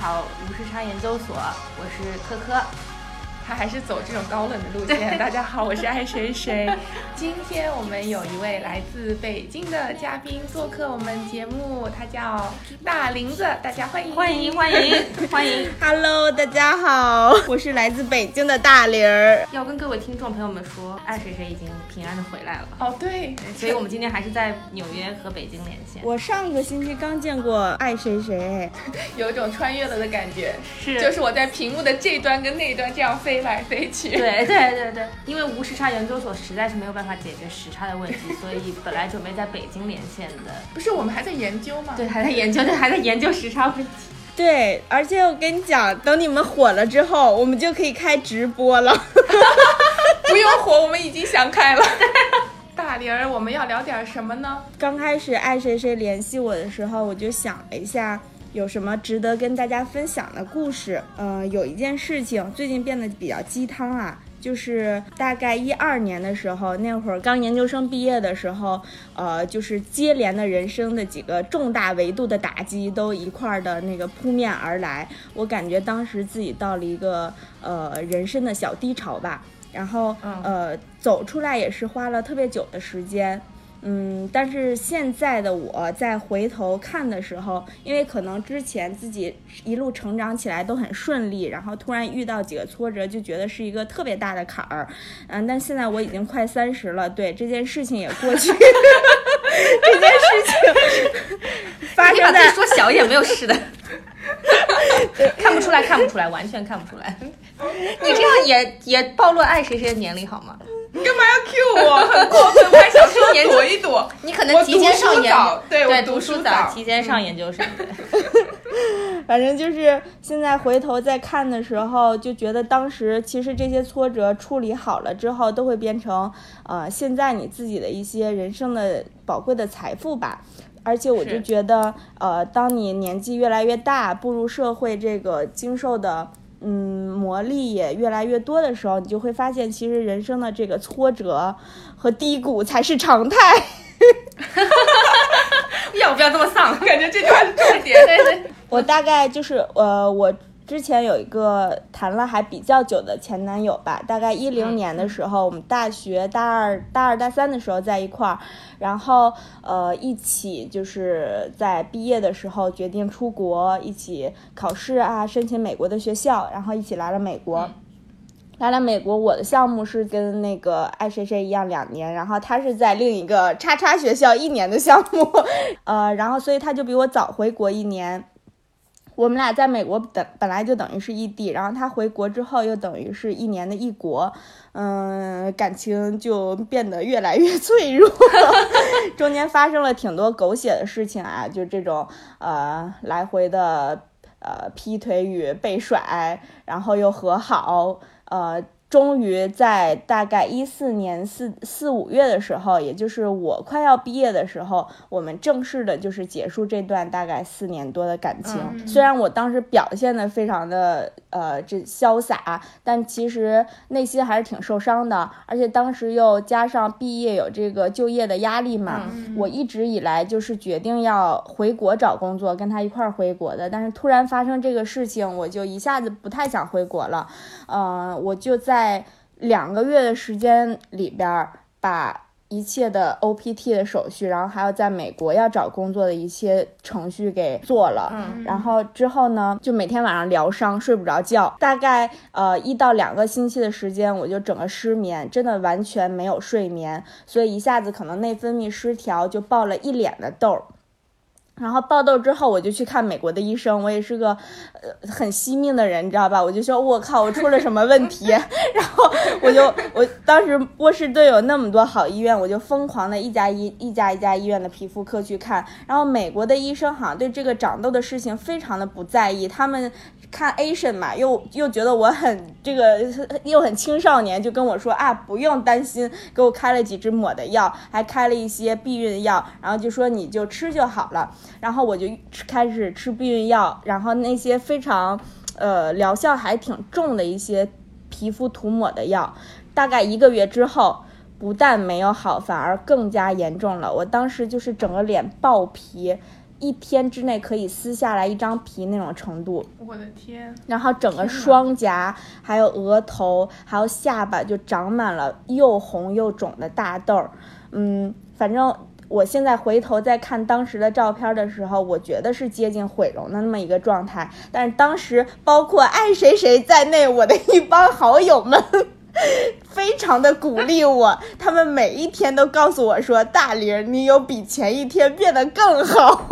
好，吴世昌研究所，我是科科。他还是走这种高冷的路线。大家好，我是爱谁谁。今天我们有一位来自北京的嘉宾做客我们节目，他叫大林子，大家欢迎欢迎欢迎欢迎。Hello，大家好，我是来自北京的大林儿。要跟各位听众朋友们说，爱谁谁已经平安的回来了。哦，对，所以我们今天还是在纽约和北京连线。我上个星期刚见过爱谁谁，有一种穿越了的感觉。是，就是我在屏幕的这端跟那端这样飞。飞来飞去，对对对对，因为无时差研究所实在是没有办法解决时差的问题，所以本来准备在北京连线的。不是我们还在研究吗？对，还在研究，对，还在研究时差问题。对，而且我跟你讲，等你们火了之后，我们就可以开直播了。不用火，我们已经想开了。大玲儿，我们要聊点什么呢？刚开始爱谁谁联系我的时候，我就想了一下。有什么值得跟大家分享的故事？呃，有一件事情最近变得比较鸡汤啊，就是大概一二年的时候，那会儿刚研究生毕业的时候，呃，就是接连的人生的几个重大维度的打击都一块儿的那个扑面而来，我感觉当时自己到了一个呃人生的小低潮吧，然后呃走出来也是花了特别久的时间。嗯，但是现在的我在回头看的时候，因为可能之前自己一路成长起来都很顺利，然后突然遇到几个挫折，就觉得是一个特别大的坎儿。嗯，但现在我已经快三十了，对这件事情也过去。这件事情 发生在说小一点没有事的，看不出来，看不出来，完全看不出来。你这样也也暴露爱谁谁的年龄好吗？你干嘛要 Q 我？很过分，我还想说躲一躲。你可能提前上研，对对，读书早，提前上研究生。反正就是现在回头再看的时候，就觉得当时其实这些挫折处理好了之后，都会变成呃现在你自己的一些人生的宝贵的财富吧。而且我就觉得，呃，当你年纪越来越大，步入社会，这个经受的。嗯，磨砺也越来越多的时候，你就会发现，其实人生的这个挫折和低谷才是常态。要不要这么丧？感觉这句话是重点。对对，我大概就是呃，我。之前有一个谈了还比较久的前男友吧，大概一零年的时候，我们大学大二、大二、大三的时候在一块儿，然后呃一起就是在毕业的时候决定出国，一起考试啊，申请美国的学校，然后一起来了美国。来了美国，我的项目是跟那个爱谁谁一样两年，然后他是在另一个叉叉学校一年的项目，呃，然后所以他就比我早回国一年。我们俩在美国等本来就等于是异地，然后他回国之后又等于是一年的异国，嗯，感情就变得越来越脆弱，中间发生了挺多狗血的事情啊，就这种呃来回的呃劈腿与被甩，然后又和好，呃。终于在大概一四年四四五月的时候，也就是我快要毕业的时候，我们正式的就是结束这段大概四年多的感情。虽然我当时表现的非常的呃这潇洒，但其实内心还是挺受伤的。而且当时又加上毕业有这个就业的压力嘛，我一直以来就是决定要回国找工作，跟他一块儿回国的。但是突然发生这个事情，我就一下子不太想回国了。嗯，我就在。在两个月的时间里边，把一切的 OPT 的手续，然后还有在美国要找工作的一些程序给做了。嗯，然后之后呢，就每天晚上疗伤，睡不着觉，大概呃一到两个星期的时间，我就整个失眠，真的完全没有睡眠，所以一下子可能内分泌失调，就爆了一脸的痘。然后爆痘之后，我就去看美国的医生。我也是个呃很惜命的人，你知道吧？我就说，我靠，我出了什么问题？然后我就我当时波士顿有那么多好医院，我就疯狂的一家医一家一家医院的皮肤科去看。然后美国的医生好像对这个长痘的事情非常的不在意，他们。看 Asian 嘛，又又觉得我很这个又很青少年，就跟我说啊，不用担心，给我开了几支抹的药，还开了一些避孕药，然后就说你就吃就好了。然后我就开始吃避孕药，然后那些非常呃疗效还挺重的一些皮肤涂抹的药，大概一个月之后，不但没有好，反而更加严重了。我当时就是整个脸爆皮。一天之内可以撕下来一张皮那种程度。我的天，然后整个双颊、还有额头、还有下巴就长满了又红又肿的大痘儿。嗯，反正我现在回头再看当时的照片的时候，我觉得是接近毁容的那么一个状态。但是当时包括爱谁谁在内，我的一帮好友们。非常的鼓励我，他们每一天都告诉我说：“大玲，你有比前一天变得更好。”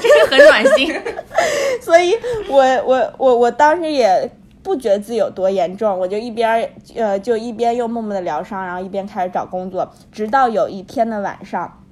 这个很暖心。所以我我我我当时也不觉得自己有多严重，我就一边儿呃就一边又默默的疗伤，然后一边开始找工作，直到有一天的晚上。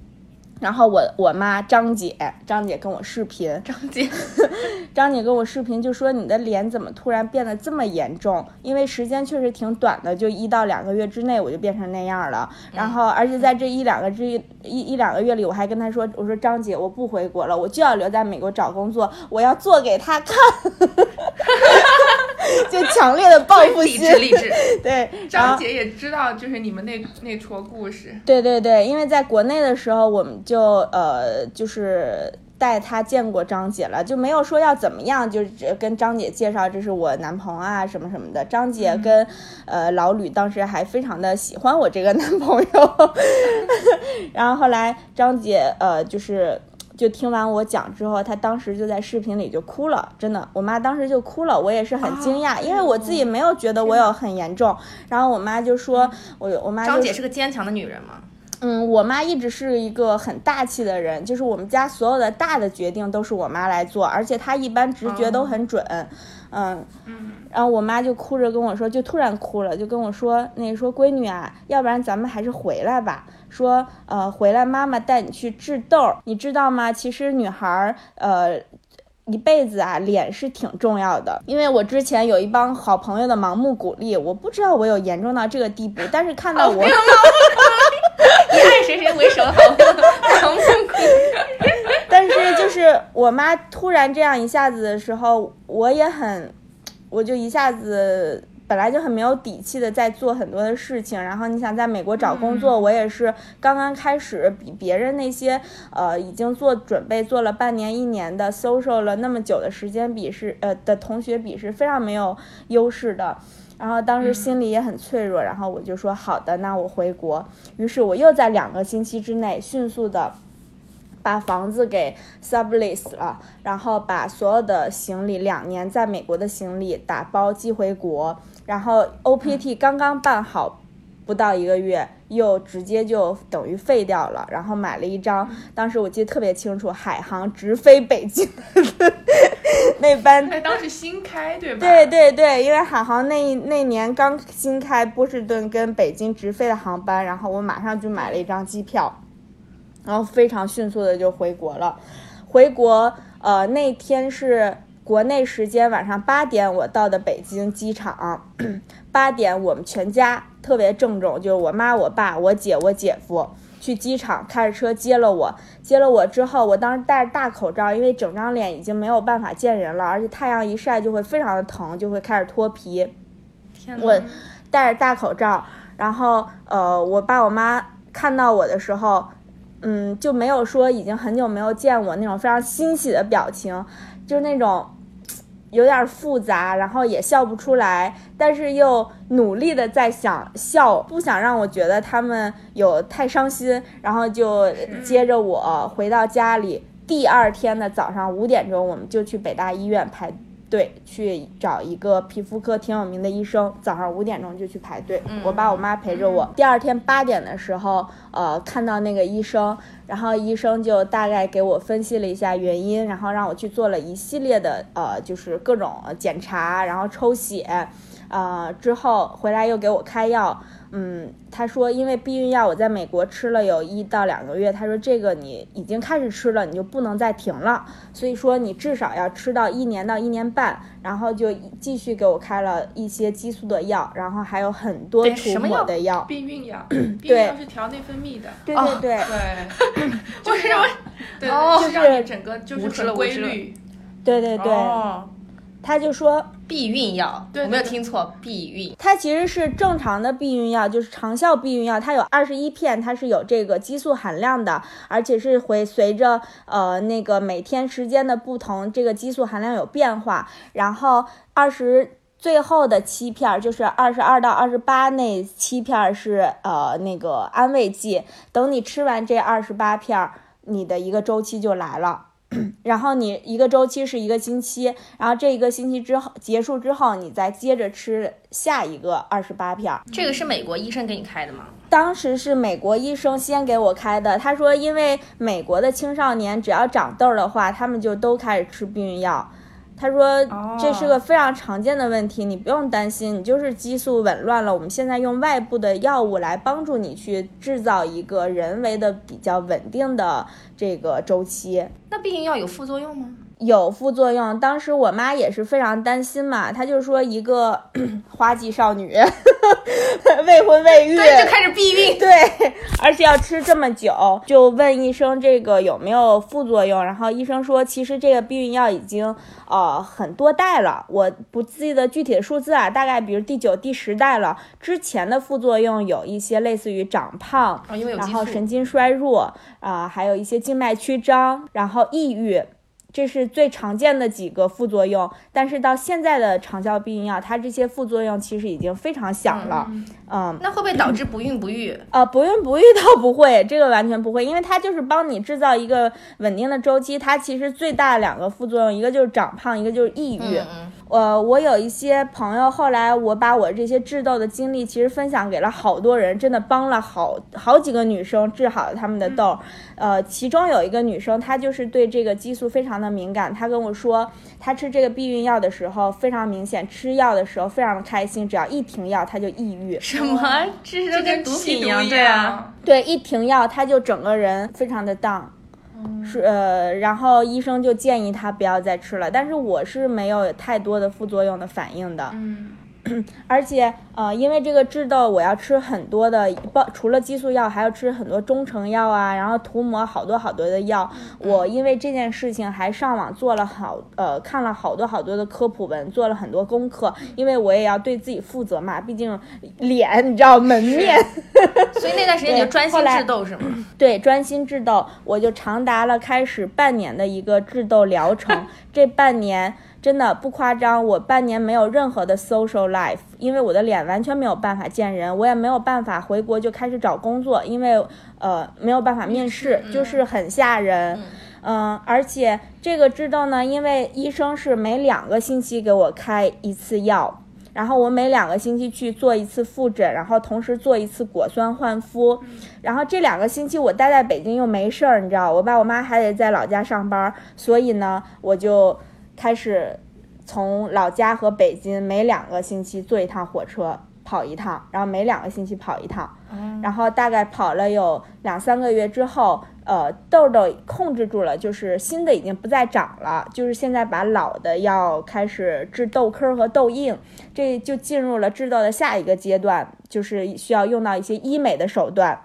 然后我我妈张姐，张姐跟我视频，张姐，张姐跟我视频就说你的脸怎么突然变得这么严重？因为时间确实挺短的，就一到两个月之内我就变成那样了。然后而且在这一两个之一一一两个月里，我还跟她说，我说张姐我不回国了，我就要留在美国找工作，我要做给她看，就强烈的报复心励志。励志。对，张姐也知道就是你们那那撮故事，对对对，因为在国内的时候，我们就呃就是带他见过张姐了，就没有说要怎么样，就是只跟张姐介绍这是我男朋友啊什么什么的。张姐跟、呃老吕当时还非常的喜欢我这个男朋友，然后后来张姐呃就是。就听完我讲之后，她当时就在视频里就哭了，真的，我妈当时就哭了，我也是很惊讶，因为我自己没有觉得我有很严重，然后我妈就说，我我妈就张姐是个坚强的女人嘛，嗯，我妈一直是一个很大气的人，就是我们家所有的大的决定都是我妈来做，而且她一般直觉都很准。嗯，嗯，然后我妈就哭着跟我说，就突然哭了，就跟我说，那说闺女啊，要不然咱们还是回来吧。说呃，回来妈妈带你去治痘儿，你知道吗？其实女孩儿呃。一辈子啊，脸是挺重要的。因为我之前有一帮好朋友的盲目鼓励，我不知道我有严重到这个地步，但是看到我，以爱谁谁为首，好盲目鼓励。但是就是我妈突然这样一下子的时候，我也很，我就一下子本来就很没有底气的在做很多的事情。然后你想在美国找工作，我也是刚刚开始，比别人那些呃已经做准备做了半年一年的 social 了那么久的时间比是呃的同学比是非常没有优势的。然后当时心里也很脆弱，然后我就说好的，那我回国。于是我又在两个星期之内迅速的。把房子给 sublease 了，然后把所有的行李两年在美国的行李打包寄回国，然后 OPT 刚刚办好，不到一个月又直接就等于废掉了，然后买了一张，当时我记得特别清楚，海航直飞北京 那班哎，当时新开对吧？对对对，因为海航那那年刚新开波士顿跟北京直飞的航班，然后我马上就买了一张机票，然后非常迅速的就回国了。回国，呃，那天是国内时间晚上八点，我到的北京机场。八点，我们全家特别郑重，就是我妈、我爸、我姐、我姐夫去机场开着车接了我。接了我之后，我当时戴着大口罩，因为整张脸已经没有办法见人了，而且太阳一晒就会非常的疼，就会开始脱皮。天我戴着大口罩，然后呃，我爸我妈看到我的时候，嗯，就没有说已经很久没有见我那种非常欣喜的表情，就是那种有点复杂，然后也笑不出来，但是又努力的在想笑，不想让我觉得他们有太伤心，然后就接着我回到家里。第二天的早上五点钟，我们就去北大医院排队去找一个皮肤科挺有名的医生，早上五点钟就去排队。我爸我妈陪着我。第二天八点的时候，呃，看到那个医生，然后医生就大概给我分析了一下原因，然后让我去做了一系列的呃，就是各种呃检查，然后抽血，呃，之后回来又给我开药。嗯，他说因为避孕药我在美国吃了有一到两个月，他说这个你已经开始吃了，你就不能再停了，所以说你至少要吃到一年到一年半，然后就继续给我开了一些激素的药，然后还有很多对涂什么药？抹的药。避孕药，避孕药是调内分泌的，对对对，对，就是让对，哦就是让你整个就是很规律，对对对，哦，他就说避孕药，对我没有听错，避孕。它其实是正常的避孕药，就是长效避孕药，它有二十一片，它是有这个激素含量的，而且是会随着呃那个每天时间的不同，这个激素含量有变化。然后二十最后的七片儿，就是二十二到二十八那七片儿是呃那个安慰剂，等你吃完这二十八片儿，你的一个周期就来了。然后你一个周期是一个星期，然后这一个星期之后结束之后，你再接着吃下一个二十八片儿。这个是美国医生给你开的吗？当时是美国医生先给我开的，他说因为美国的青少年只要长痘儿的话，他们就都开始吃避孕药。他说这是个非常常见的问题，你不用担心，你就是激素紊乱了。我们现在用外部的药物来帮助你去制造一个人为的比较稳定的这个周期。那避孕药有副作用吗？有副作用，当时我妈也是非常担心嘛，她就说一个 花季少女，未婚未育，对，就开始避孕。对，而且要吃这么久，就问医生这个有没有副作用，然后医生说，其实这个避孕药已经呃很多代了，我不记得具体的数字啊，大概比如第九、第十代了，之前的副作用有一些类似于长胖，然。后神经衰弱啊、还有一些静脉曲张，然后抑郁。这是最常见的几个副作用，但是到现在的长效避孕药，它这些副作用其实已经非常小了。嗯，那会不会导致不孕不育？呃，不孕不育倒不会，这个完全不会，因为它就是帮你制造一个稳定的周期。它其实最大的两个副作用，一个就是长胖，一个就是抑郁。嗯嗯，呃，我有一些朋友，后来我把我这些治痘的经历，其实分享给了好多人，真的帮了好好几个女生治好了她们的痘。呃，其中有一个女生，她就是对这个激素非常的敏感，她跟我说，她吃这个避孕药的时候非常明显，吃药的时候非常的开心，只要一停药，她就抑郁。什么？这是就跟毒品一样，对啊。，对，一停药，她就整个人非常的 down。是呃，然后医生就建议他不要再吃了，但是我是没有太多的副作用的反应的。嗯，而且呃，因为这个治痘，我要吃很多的，包除了激素药，还要吃很多中成药啊，然后涂抹好多好多的药。我因为这件事情还上网做了好呃，看了好多好多的科普文，做了很多功课，因为我也要对自己负责嘛，毕竟脸你知道门面。所以那段时间你就专心治痘是吗？对，专心治痘，我就长达了开始半年的一个治痘疗程。这半年真的不夸张，我半年没有任何的 social life，因为我的脸完全没有办法见人，我也没有办法回国就开始找工作，因为呃没有办法面试，就是很吓人。嗯，而且这个治痘呢，因为医生是每两个星期给我开一次药，然后我每两个星期去做一次复诊，然后同时做一次果酸焕肤。然后这两个星期我待在北京又没事儿，你知道，我爸我妈还得在老家上班，所以呢，我就开始从老家和北京每两个星期坐一趟火车跑一趟，然后每两个星期跑一趟。然后大概跑了有两三个月之后，呃，痘痘控制住了，就是新的已经不再长了，就是现在把老的要开始治痘坑和痘印，这就进入了治痘的下一个阶段，就是需要用到一些医美的手段。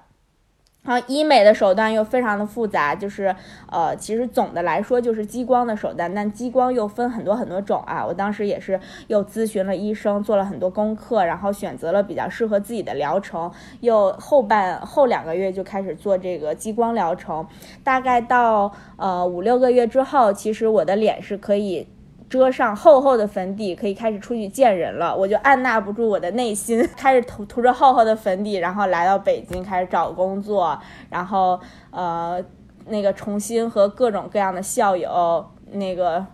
然后医美的手段又非常的复杂，就是呃，其实总的来说就是激光的手段，但激光又分很多很多种啊。我当时也是又咨询了医生，做了很多功课，然后选择了比较适合自己的疗程，又后半后两个月就开始做这个激光疗程。大概到呃五六个月之后，其实我的脸是可以。遮上厚厚的粉底，可以开始出去见人了。我就按捺不住我的内心，开始涂涂着厚厚的粉底，然后来到北京开始找工作，然后呃那个重新和各种各样的校友那个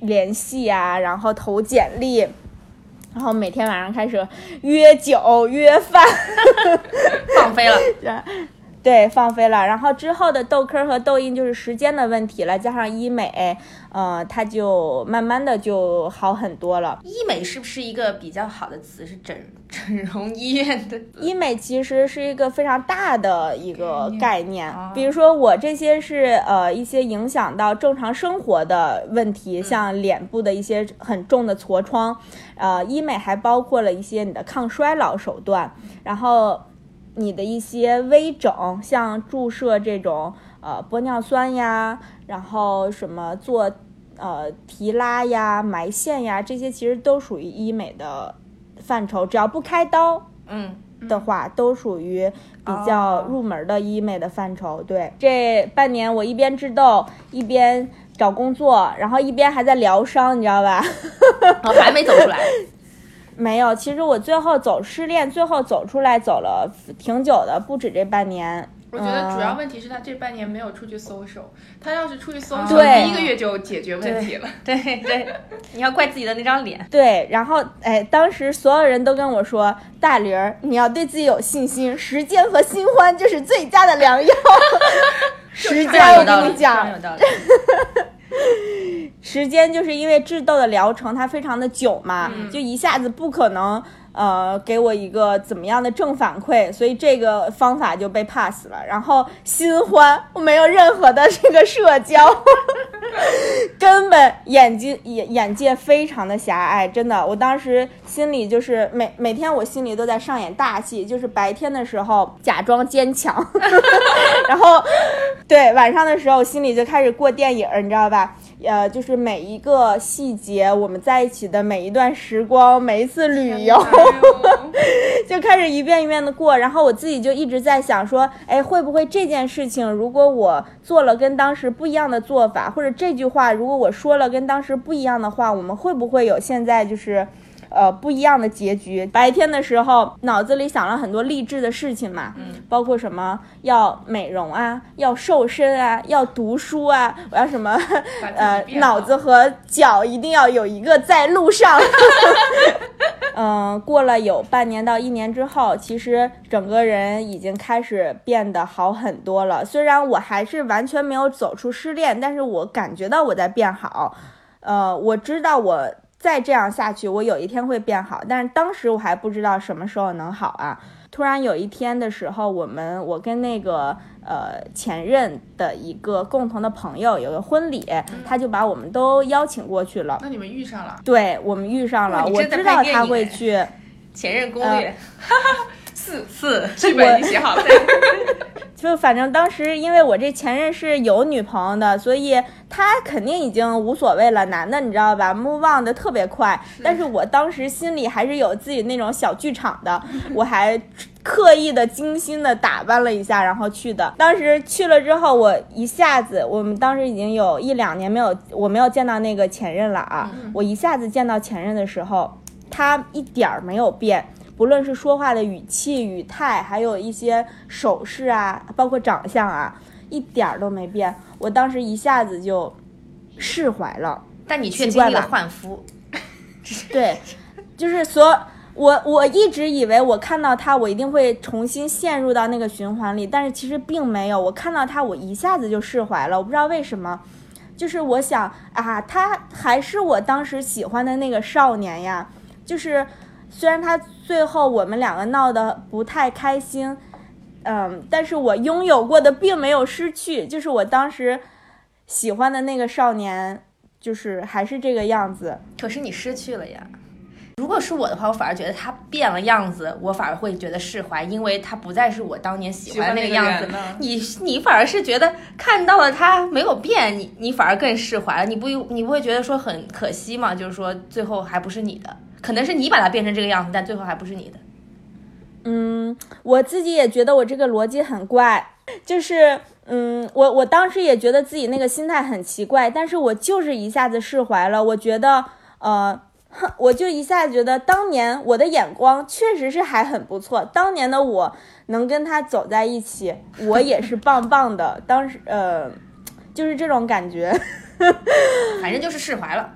联系啊，然后投简历。然后每天晚上开始约酒约饭，放飞了。对，放飞了。然后之后的痘坑和痘印就是时间的问题了，加上医美，呃，它就慢慢的就好很多了。医美是不是一个比较好的词？是整整容医院的？医美其实是一个非常大的一个概念，哦比如说我这些是呃一些影响到正常生活的问题，像脸部的一些很重的痤疮，呃，医美还包括了一些你的抗衰老手段，然后你的一些微整，像注射这种呃玻尿酸呀，然后什么做。呃提拉呀、埋线呀，这些其实都属于医美的范畴，只要不开刀。嗯，的话，都属于比较哦入门的医美的范畴。对，这半年我一边治痘，一边找工作，然后一边还在疗伤，你知道吧？然 后还没走出来。没有，其实我最后走失恋，最后走出来走了挺久的，不止这半年。我觉得主要嗯问题是他这半年没有出去 social，他要是出去 social，、对第一个月就解决问题了。对对，你要怪自己的那张脸。对，然后哎，当时所有人都跟我说：“大玲儿，你要对自己有信心，时间和新欢就是最佳的良药。”时这间，我样有道理，跟你讲有道理。时间就是因为治痘的疗程它非常的久嘛，就一下子不可能呃给我一个怎么样的正反馈，所以这个方法就被 pass 了。然后新欢我没有任何的这个社交，根本眼睛眼眼界非常的狭隘，真的，我当时心里就是每每天我心里都在上演大戏，就是白天的时候假装坚强，然后对晚上的时候心里就开始过电影儿，你知道吧？呃，就是每一个细节，我们在一起的每一段时光，每一次旅游，就开始一遍一遍的过，然后我自己就一直在想说，哎，会不会这件事情如果我做了跟当时不一样的做法，或者这句话如果我说了跟当时不一样的话，我们会不会有现在就是。呃，不一样的结局。白天的时候，脑子里想了很多励志的事情嘛，嗯包括什么要美容啊，要瘦身啊，要读书啊，我要什么呃脑子和脚一定要有一个在路上。嗯，过了有半年到一年之后，其实整个人已经开始变得好很多了。虽然我还是完全没有走出失恋，但是我感觉到我在变好。呃，我知道我再这样下去，我有一天会变好，但是当时我还不知道什么时候能好啊。突然有一天的时候，我们我跟那个呃前任的一个共同的朋友有个婚礼，他就把我们都邀请过去了。那你们遇上了，对我们遇上了，我知道他会去。前任攻略 四四，剧本已经写好了。就反正当时因为我这前任是有女朋友的，所以他肯定已经无所谓了。男的你知道吧，move on 的特别快。但是我当时心里还是有自己那种小剧场的，我还刻意的精心的打扮了一下，然后去的。当时去了之后，我一下子，我们当时已经有一两年没有我没有见到那个前任了啊。我一下子见到前任的时候，他一点儿没有变。不论是说话的语气、语态，还有一些手势啊，包括长相啊，一点儿都没变。我当时一下子就释怀了。但你却怪经历了换肤。对，就是所我我一直以为我看到他，我一定会重新陷入到那个循环里，但是其实并没有。我看到他，我一下子就释怀了。我不知道为什么，就是我想啊，他还是我当时喜欢的那个少年呀。就是虽然他最后我们两个闹得不太开心，嗯，但是我拥有过的并没有失去，就是我当时喜欢的那个少年，就是还是这个样子。可是你失去了呀。如果是我的话，我反而觉得他变了样子，我反而会觉得释怀，因为他不再是我当年喜欢的那个样子。你你反而是觉得看到了他没有变，你你反而更释怀了。你不你不会觉得说很可惜吗？就是说最后还不是你的，可能是你把他变成这个样子，但最后还不是你的。嗯，我自己也觉得我这个逻辑很怪，就是嗯，我我当时也觉得自己那个心态很奇怪，但是我就是一下子释怀了。我觉得呃，哼，我就一下觉得当年我的眼光确实是还很不错，当年的我能跟他走在一起，我也是棒棒的。当时呃，就是这种感觉。反正就是释怀了。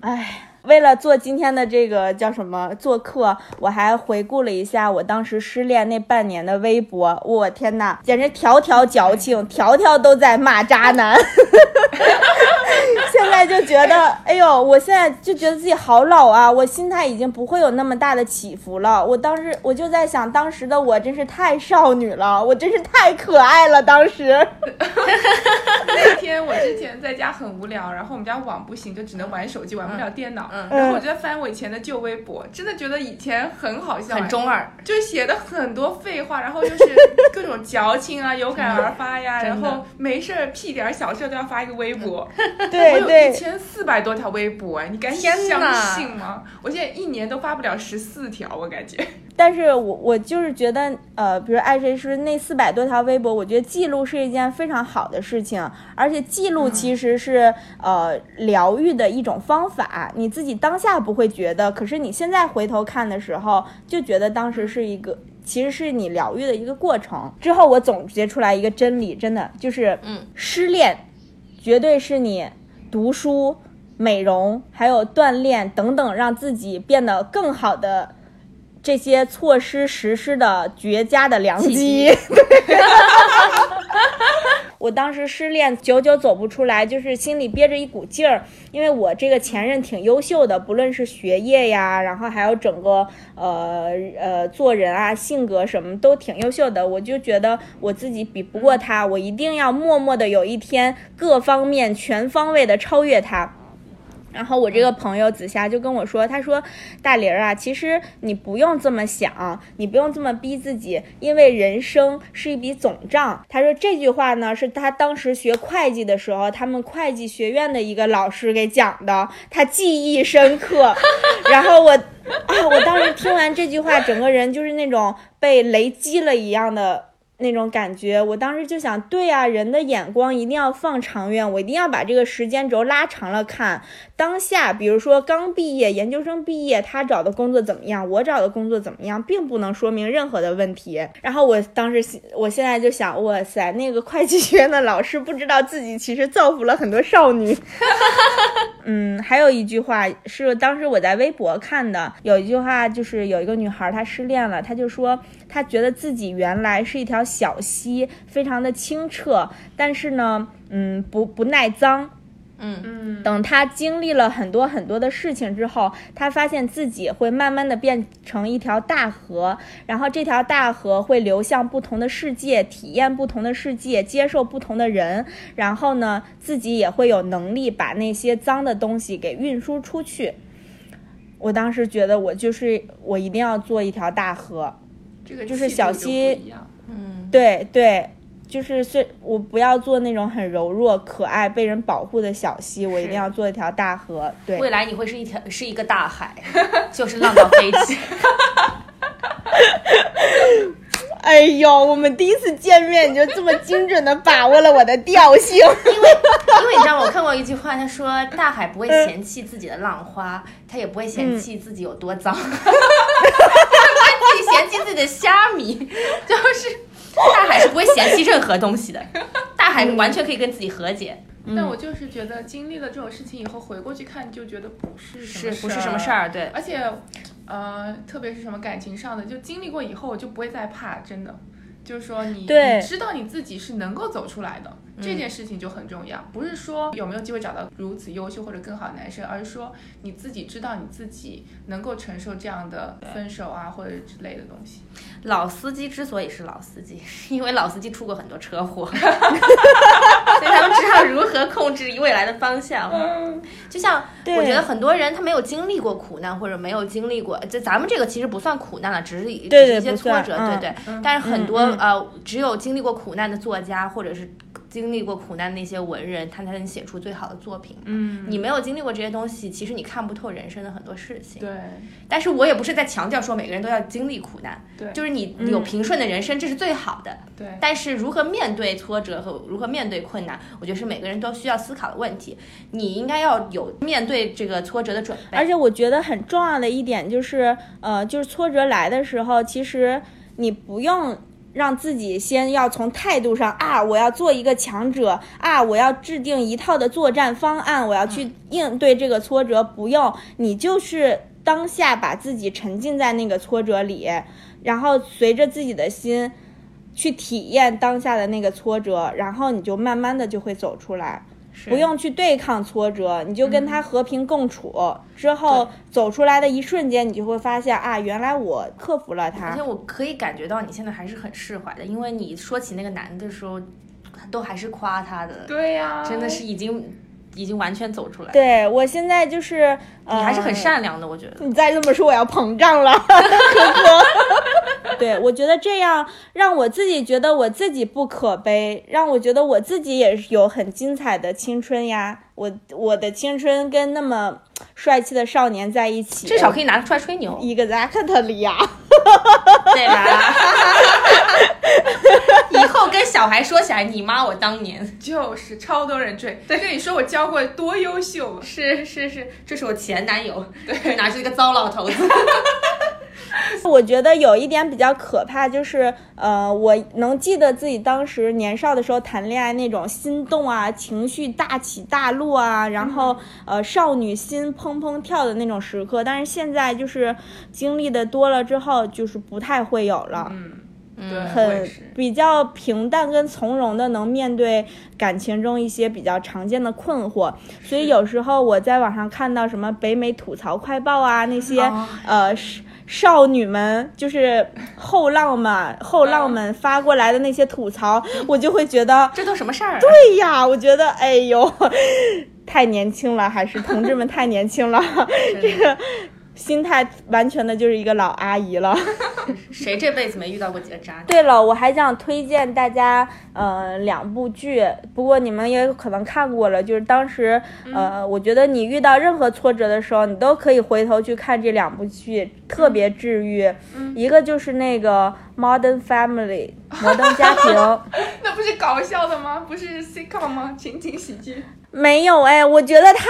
唉，为了做今天的这个叫什么做客，我还回顾了一下我当时失恋那半年的微博。我天呐，简直条条矫情，条条都在骂渣男。现在就觉得，哎呦，我现在就觉得自己好老啊！我心态已经不会有那么大的起伏了。我当时我就在想，当时的我真是太少女了，我真是太可爱了。当时，那天我之前在家很无聊，然后我们家网不行，就只能玩手机，玩不了电脑。嗯然后我就在翻我以前的旧微博，真的觉得以前很好笑，很中二，就写的很多废话，然后就是各种矫情啊，有感而发呀，然后没事儿屁点儿小事儿都要发一个微博。对对对，前四百多条微博，哎，你敢相信吗？我现在一年都发不了十四条，我感觉。但是我我就是觉得，呃，比如爱谁是那四百多条微博，我觉得记录是一件非常好的事情，而且记录其实是、呃疗愈的一种方法。你自己当下不会觉得，可是你现在回头看的时候，就觉得当时是一个。其实是你疗愈的一个过程。之后我总结出来一个真理，真的就是，嗯，失恋绝对是你读书、美容还有锻炼等等，让自己变得更好的这些措施实施的绝佳的良。机 我当时失恋，久久走不出来，就是心里憋着一股劲儿，因为我这个前任挺优秀的，不论是学业呀，然后还有整个呃呃做人啊、性格什么都挺优秀的，我就觉得我自己比不过他，我一定要默默的有一天各方面全方位的超越他。然后我这个朋友紫霞就跟我说，她说大玲儿啊，其实你不用这么想，你不用这么逼自己，因为人生是一笔总账。她说这句话呢，是她当时学会计的时候，他们会计学院的一个老师给讲的，她记忆深刻。然后我啊，我当时听完这句话，整个人就是那种被雷击了一样的。那种感觉，我当时就想，对啊，人的眼光一定要放长远，我一定要把这个时间轴拉长了看。当下，比如说刚毕业，研究生毕业，他找的工作怎么样，我找的工作怎么样，并不能说明任何的问题。然后我当时，我现在就想，哇塞，那个会计学院的老师不知道自己其实造福了很多少女。嗯，还有一句话是当时我在微博看的，有一句话就是有一个女孩她失恋了，她就说她觉得自己原来是一条小溪，非常的清澈，但是呢，嗯，不不耐脏。嗯嗯，等他经历了很多很多的事情之后，他发现自己会慢慢的变成一条大河，然后这条大河会流向不同的世界，体验不同的世界，接受不同的人，然后呢，自己也会有能力把那些脏的东西给运输出去。我当时觉得我就是我一定要做一条大河，这个就是小溪嗯，对对，就是虽我不要做那种很柔弱、可爱、被人保护的小溪，我一定要做一条大河。对，未来你会是一条是一个大海，就是浪到飞起。哎呦，我们第一次见面你就这么精准的把握了我的调性。因为你知道吗？我看过一句话，他说大海不会嫌弃自己的浪花，他也不会嫌弃自己有多脏，它不会自己嫌弃自己的虾米，就是大海是不会嫌弃任何东西的，大海完全可以跟自己和解，但我就是觉得经历了这种事情以后，回过去看就觉得不是什么是不是什么事儿？对，而且，呃，特别是什么感情上的，就经历过以后，我就不会再怕，真的。就是说你，对你知道你自己是能够走出来的，这件事情就很重要。不是说有没有机会找到如此优秀或者更好的男生，而是说你自己知道你自己能够承受这样的分手啊或者之类的东西。老司机之所以是老司机，因为老司机出过很多车祸，所以他们知道如何控制未来的方向。嗯就像我觉得很多人他没有经历过苦难，或者没有经历过，就咱们这个其实不算苦难了，只是对一些挫折，嗯对对。但是很多、呃，只有经历过苦难的作家，或者是经历过苦难的那些文人，他才能写出最好的作品。嗯，你没有经历过这些东西，其实你看不透人生的很多事情。对但是我也不是在强调说每个人都要经历苦难，对就是你有平顺的人生，这是最好的。对，但是如何面对挫折和如何面对困难，我觉得是每个人都需要思考的问题。你应该要有面对这个挫折的准备。而且我觉得很重要的一点就是，呃，就是挫折来的时候，其实你不用让自己先要从态度上啊，我要做一个强者啊，我要制定一套的作战方案，我要去应对这个挫折。不用，你就是当下把自己沉浸在那个挫折里，然后随着自己的心去体验当下的那个挫折，然后你就慢慢的就会走出来。不用去对抗挫折，你就跟他和平共处。之后走出来的一瞬间，你就会发现啊，原来我克服了而且。我可以感觉到你现在还是很释怀的，因为你说起那个男的时候，都还是夸他的，对呀、真的是已经已经完全走出来。对我现在就是，呃、你还是很善良的，我觉得。你再这么说，我要膨胀了，哥哥。对，我觉得这样让我自己觉得我自己不可悲，让我觉得我自己也是有很精彩的青春呀。我我的青春跟那么帅气的少年在一起，至少可以拿出来吹牛，exactly 呀。对吧？以后跟小孩说起来，你妈我当年就是超多人追，跟你说我教过多优秀，是是是，这是我前男友，对，拿出一个糟老头子。我觉得有一点比较可怕，就是呃，我能记得自己当时年少的时候谈恋爱那种心动啊，情绪大起大落啊，然后呃，少女心砰砰跳的那种时刻。但是现在就是经历的多了之后，就是不太会有了。嗯，对，很。比较平淡跟从容的能面对感情中一些比较常见的困惑，所以有时候我在网上看到什么北美吐槽快报啊，那些、哦呃少少女们就是后浪们后浪们发过来的那些吐槽，我就会觉得，这都什么事儿、啊？对呀，我觉得哎呦，太年轻了，还是同志们太年轻了，这个心态完全的就是一个老阿姨了。谁这辈子没遇到过几个渣男？对了，我还想推荐大家，呃，两部剧，不过你们也有可能看过了。就是当时，呃，我觉得你遇到任何挫折的时候，你都可以回头去看这两部剧，特别治愈。一个就是那个《Modern Family》摩登家庭，那不是搞笑的吗？不是 sitcom 吗？情景喜剧。没有哎，我觉得他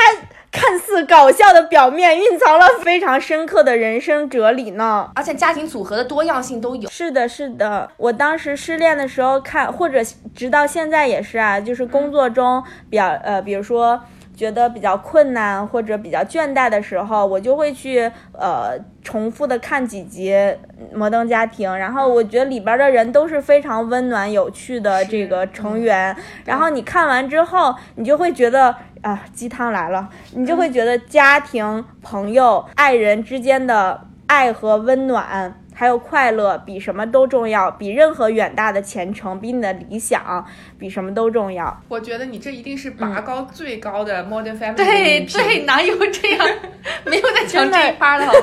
看似搞笑的表面，蕴藏了非常深刻的人生哲理呢。而且家庭组合的多样性都有。是的，是的，我当时失恋的时候看，或者直到现在也是啊，就是工作中比较呃，比如说觉得比较困难或者比较倦怠的时候，我就会去呃重复的看几集《摩登家庭》，然后我觉得里边的人都是非常温暖有趣的这个成员，然后你看完之后，你就会觉得。啊，鸡汤来了！你就会觉得家庭、朋友、爱人之间的爱和温暖，还有快乐，比什么都重要，比任何远大的前程，比你的理想，比什么都重要。我觉得你这一定是拔高最高的 Modern Family 对对，哪有这样？没有在讲这一趴的。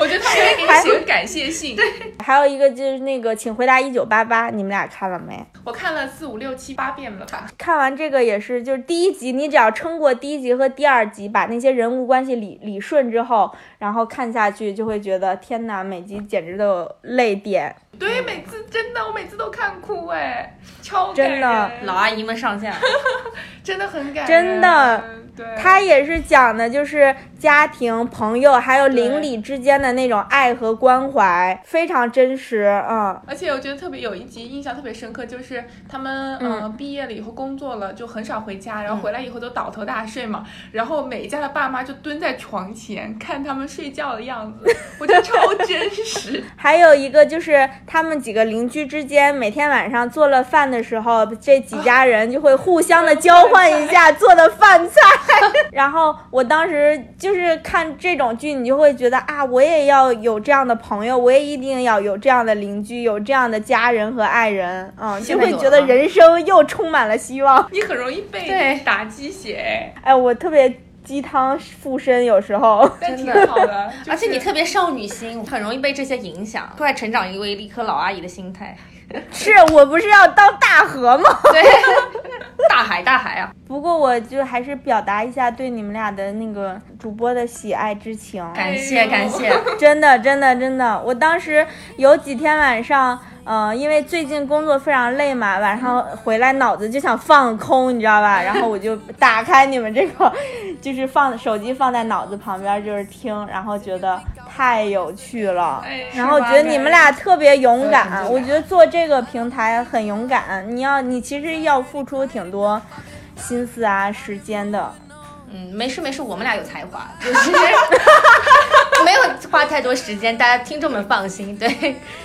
我觉得他们会给你写个感谢信。对，还有一个就是那个，请回答一九八八，你们俩看了没？我看了四五六七八遍了吧。看完这个也是，就是第一集，你只要撑过第一集和第二集，把那些人物关系理理顺之后，然后看下去就会觉得天哪，每集简直都有泪点。对，每次真的，我每次都看哭哎，超感真的老阿姨们上线了，真的很感人，真的。对，它也是讲的，就是家庭、朋友还有邻里之间的那种爱和关怀，非常真实。嗯，而且我觉得特别有一集印象特别深刻，就是他们嗯、呃毕业了以后工作了，就很少回家，然后回来以后都倒头大睡嘛，然后每一家的爸妈就蹲在床前看他们睡觉的样子，我觉得超真实。还有一个就是他们几个邻居之间，每天晚上做了饭的时候，这几家人就会互相的交换一下做的饭菜。然后我当时就是看这种剧，你就会觉得啊，我也要有这样的朋友，我也一定要有这样的邻居，有这样的家人和爱人，嗯，就会觉得人生又充满了希望。你很容易对被打鸡血哎，哎，我特别鸡汤附身，有时候。挺 真的好的。就是而且你特别少女心，很容易被这些影响，突然成长一位一颗老阿姨的心态。是我不是要当大河吗？对，大海大海啊！不过我就还是表达一下对你们俩的那个主播的喜爱之情。感谢感谢，真的，真的，真的，我当时有几天晚上，呃，因为最近工作非常累嘛，晚上回来脑子就想放空，你知道吧？然后我就 打开你们这个，就是放手机放在脑子旁边，就是听，然后觉得太有趣了哎，然后觉得你们俩特别勇敢，我觉得做这个平台很勇敢，你要你其实要付出挺多心思啊、时间的。嗯，没事没事，我们俩有才华，就是 没有花太多时间，大家听众们放心。对，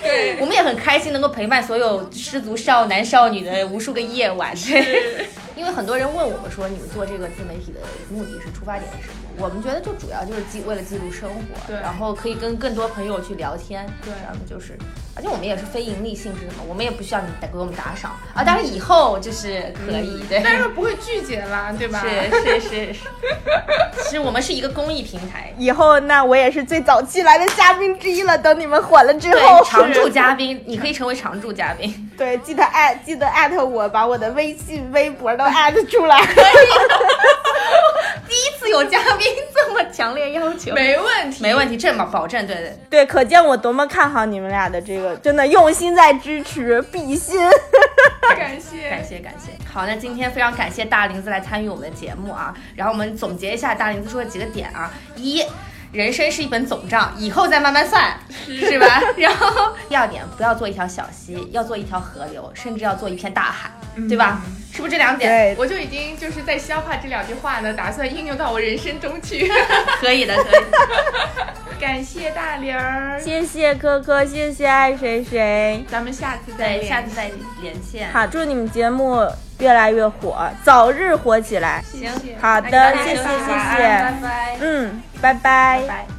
对我们也很开心能够陪伴所有失足少男少女的无数个夜晚。对，因为很多人问我们说，你们做这个自媒体的目的是出发点是什么？我们觉得就主要就是记为了记录生活，对然后可以跟更多朋友去聊天，对然后就是，而且我们也是非盈利性质的嘛，我们也不需要你给我们打赏啊，当然以后就是可以，对，但是不会拒绝啦，对吧？是是是是，是 我们是一个公益平台。以后那我也是最早期来的嘉宾之一了。等你们火了之后，，常驻嘉宾，你可以成为常驻嘉宾。对，记得艾记得艾特我，把我的微信、微博都艾特出来。第一次有嘉宾这么强烈要求，没问题，没问题，这么保证，对对。对，可见我多么看好你们俩的这个，真的用心在支持，比心。感谢感谢感谢。好，那今天非常感谢大林子来参与我们的节目啊。然后我们总结一下大林子说的几个点啊：一，人生是一本总账，以后再慢慢算，是吧？然后第二点，不要做一条小溪，要做一条河流，甚至要做一片大海，对吧？是不是这两点？对，我就已经就是在消化这两句话呢，打算应用到我人生中去。可以的，可以的。感谢大玲儿，谢谢科科，谢谢爱谁谁。咱们下次再，见下次再连线。好，祝你们节目越来越火，早日火起来。谢谢。好的谢谢谢谢拜拜。嗯，拜拜拜拜。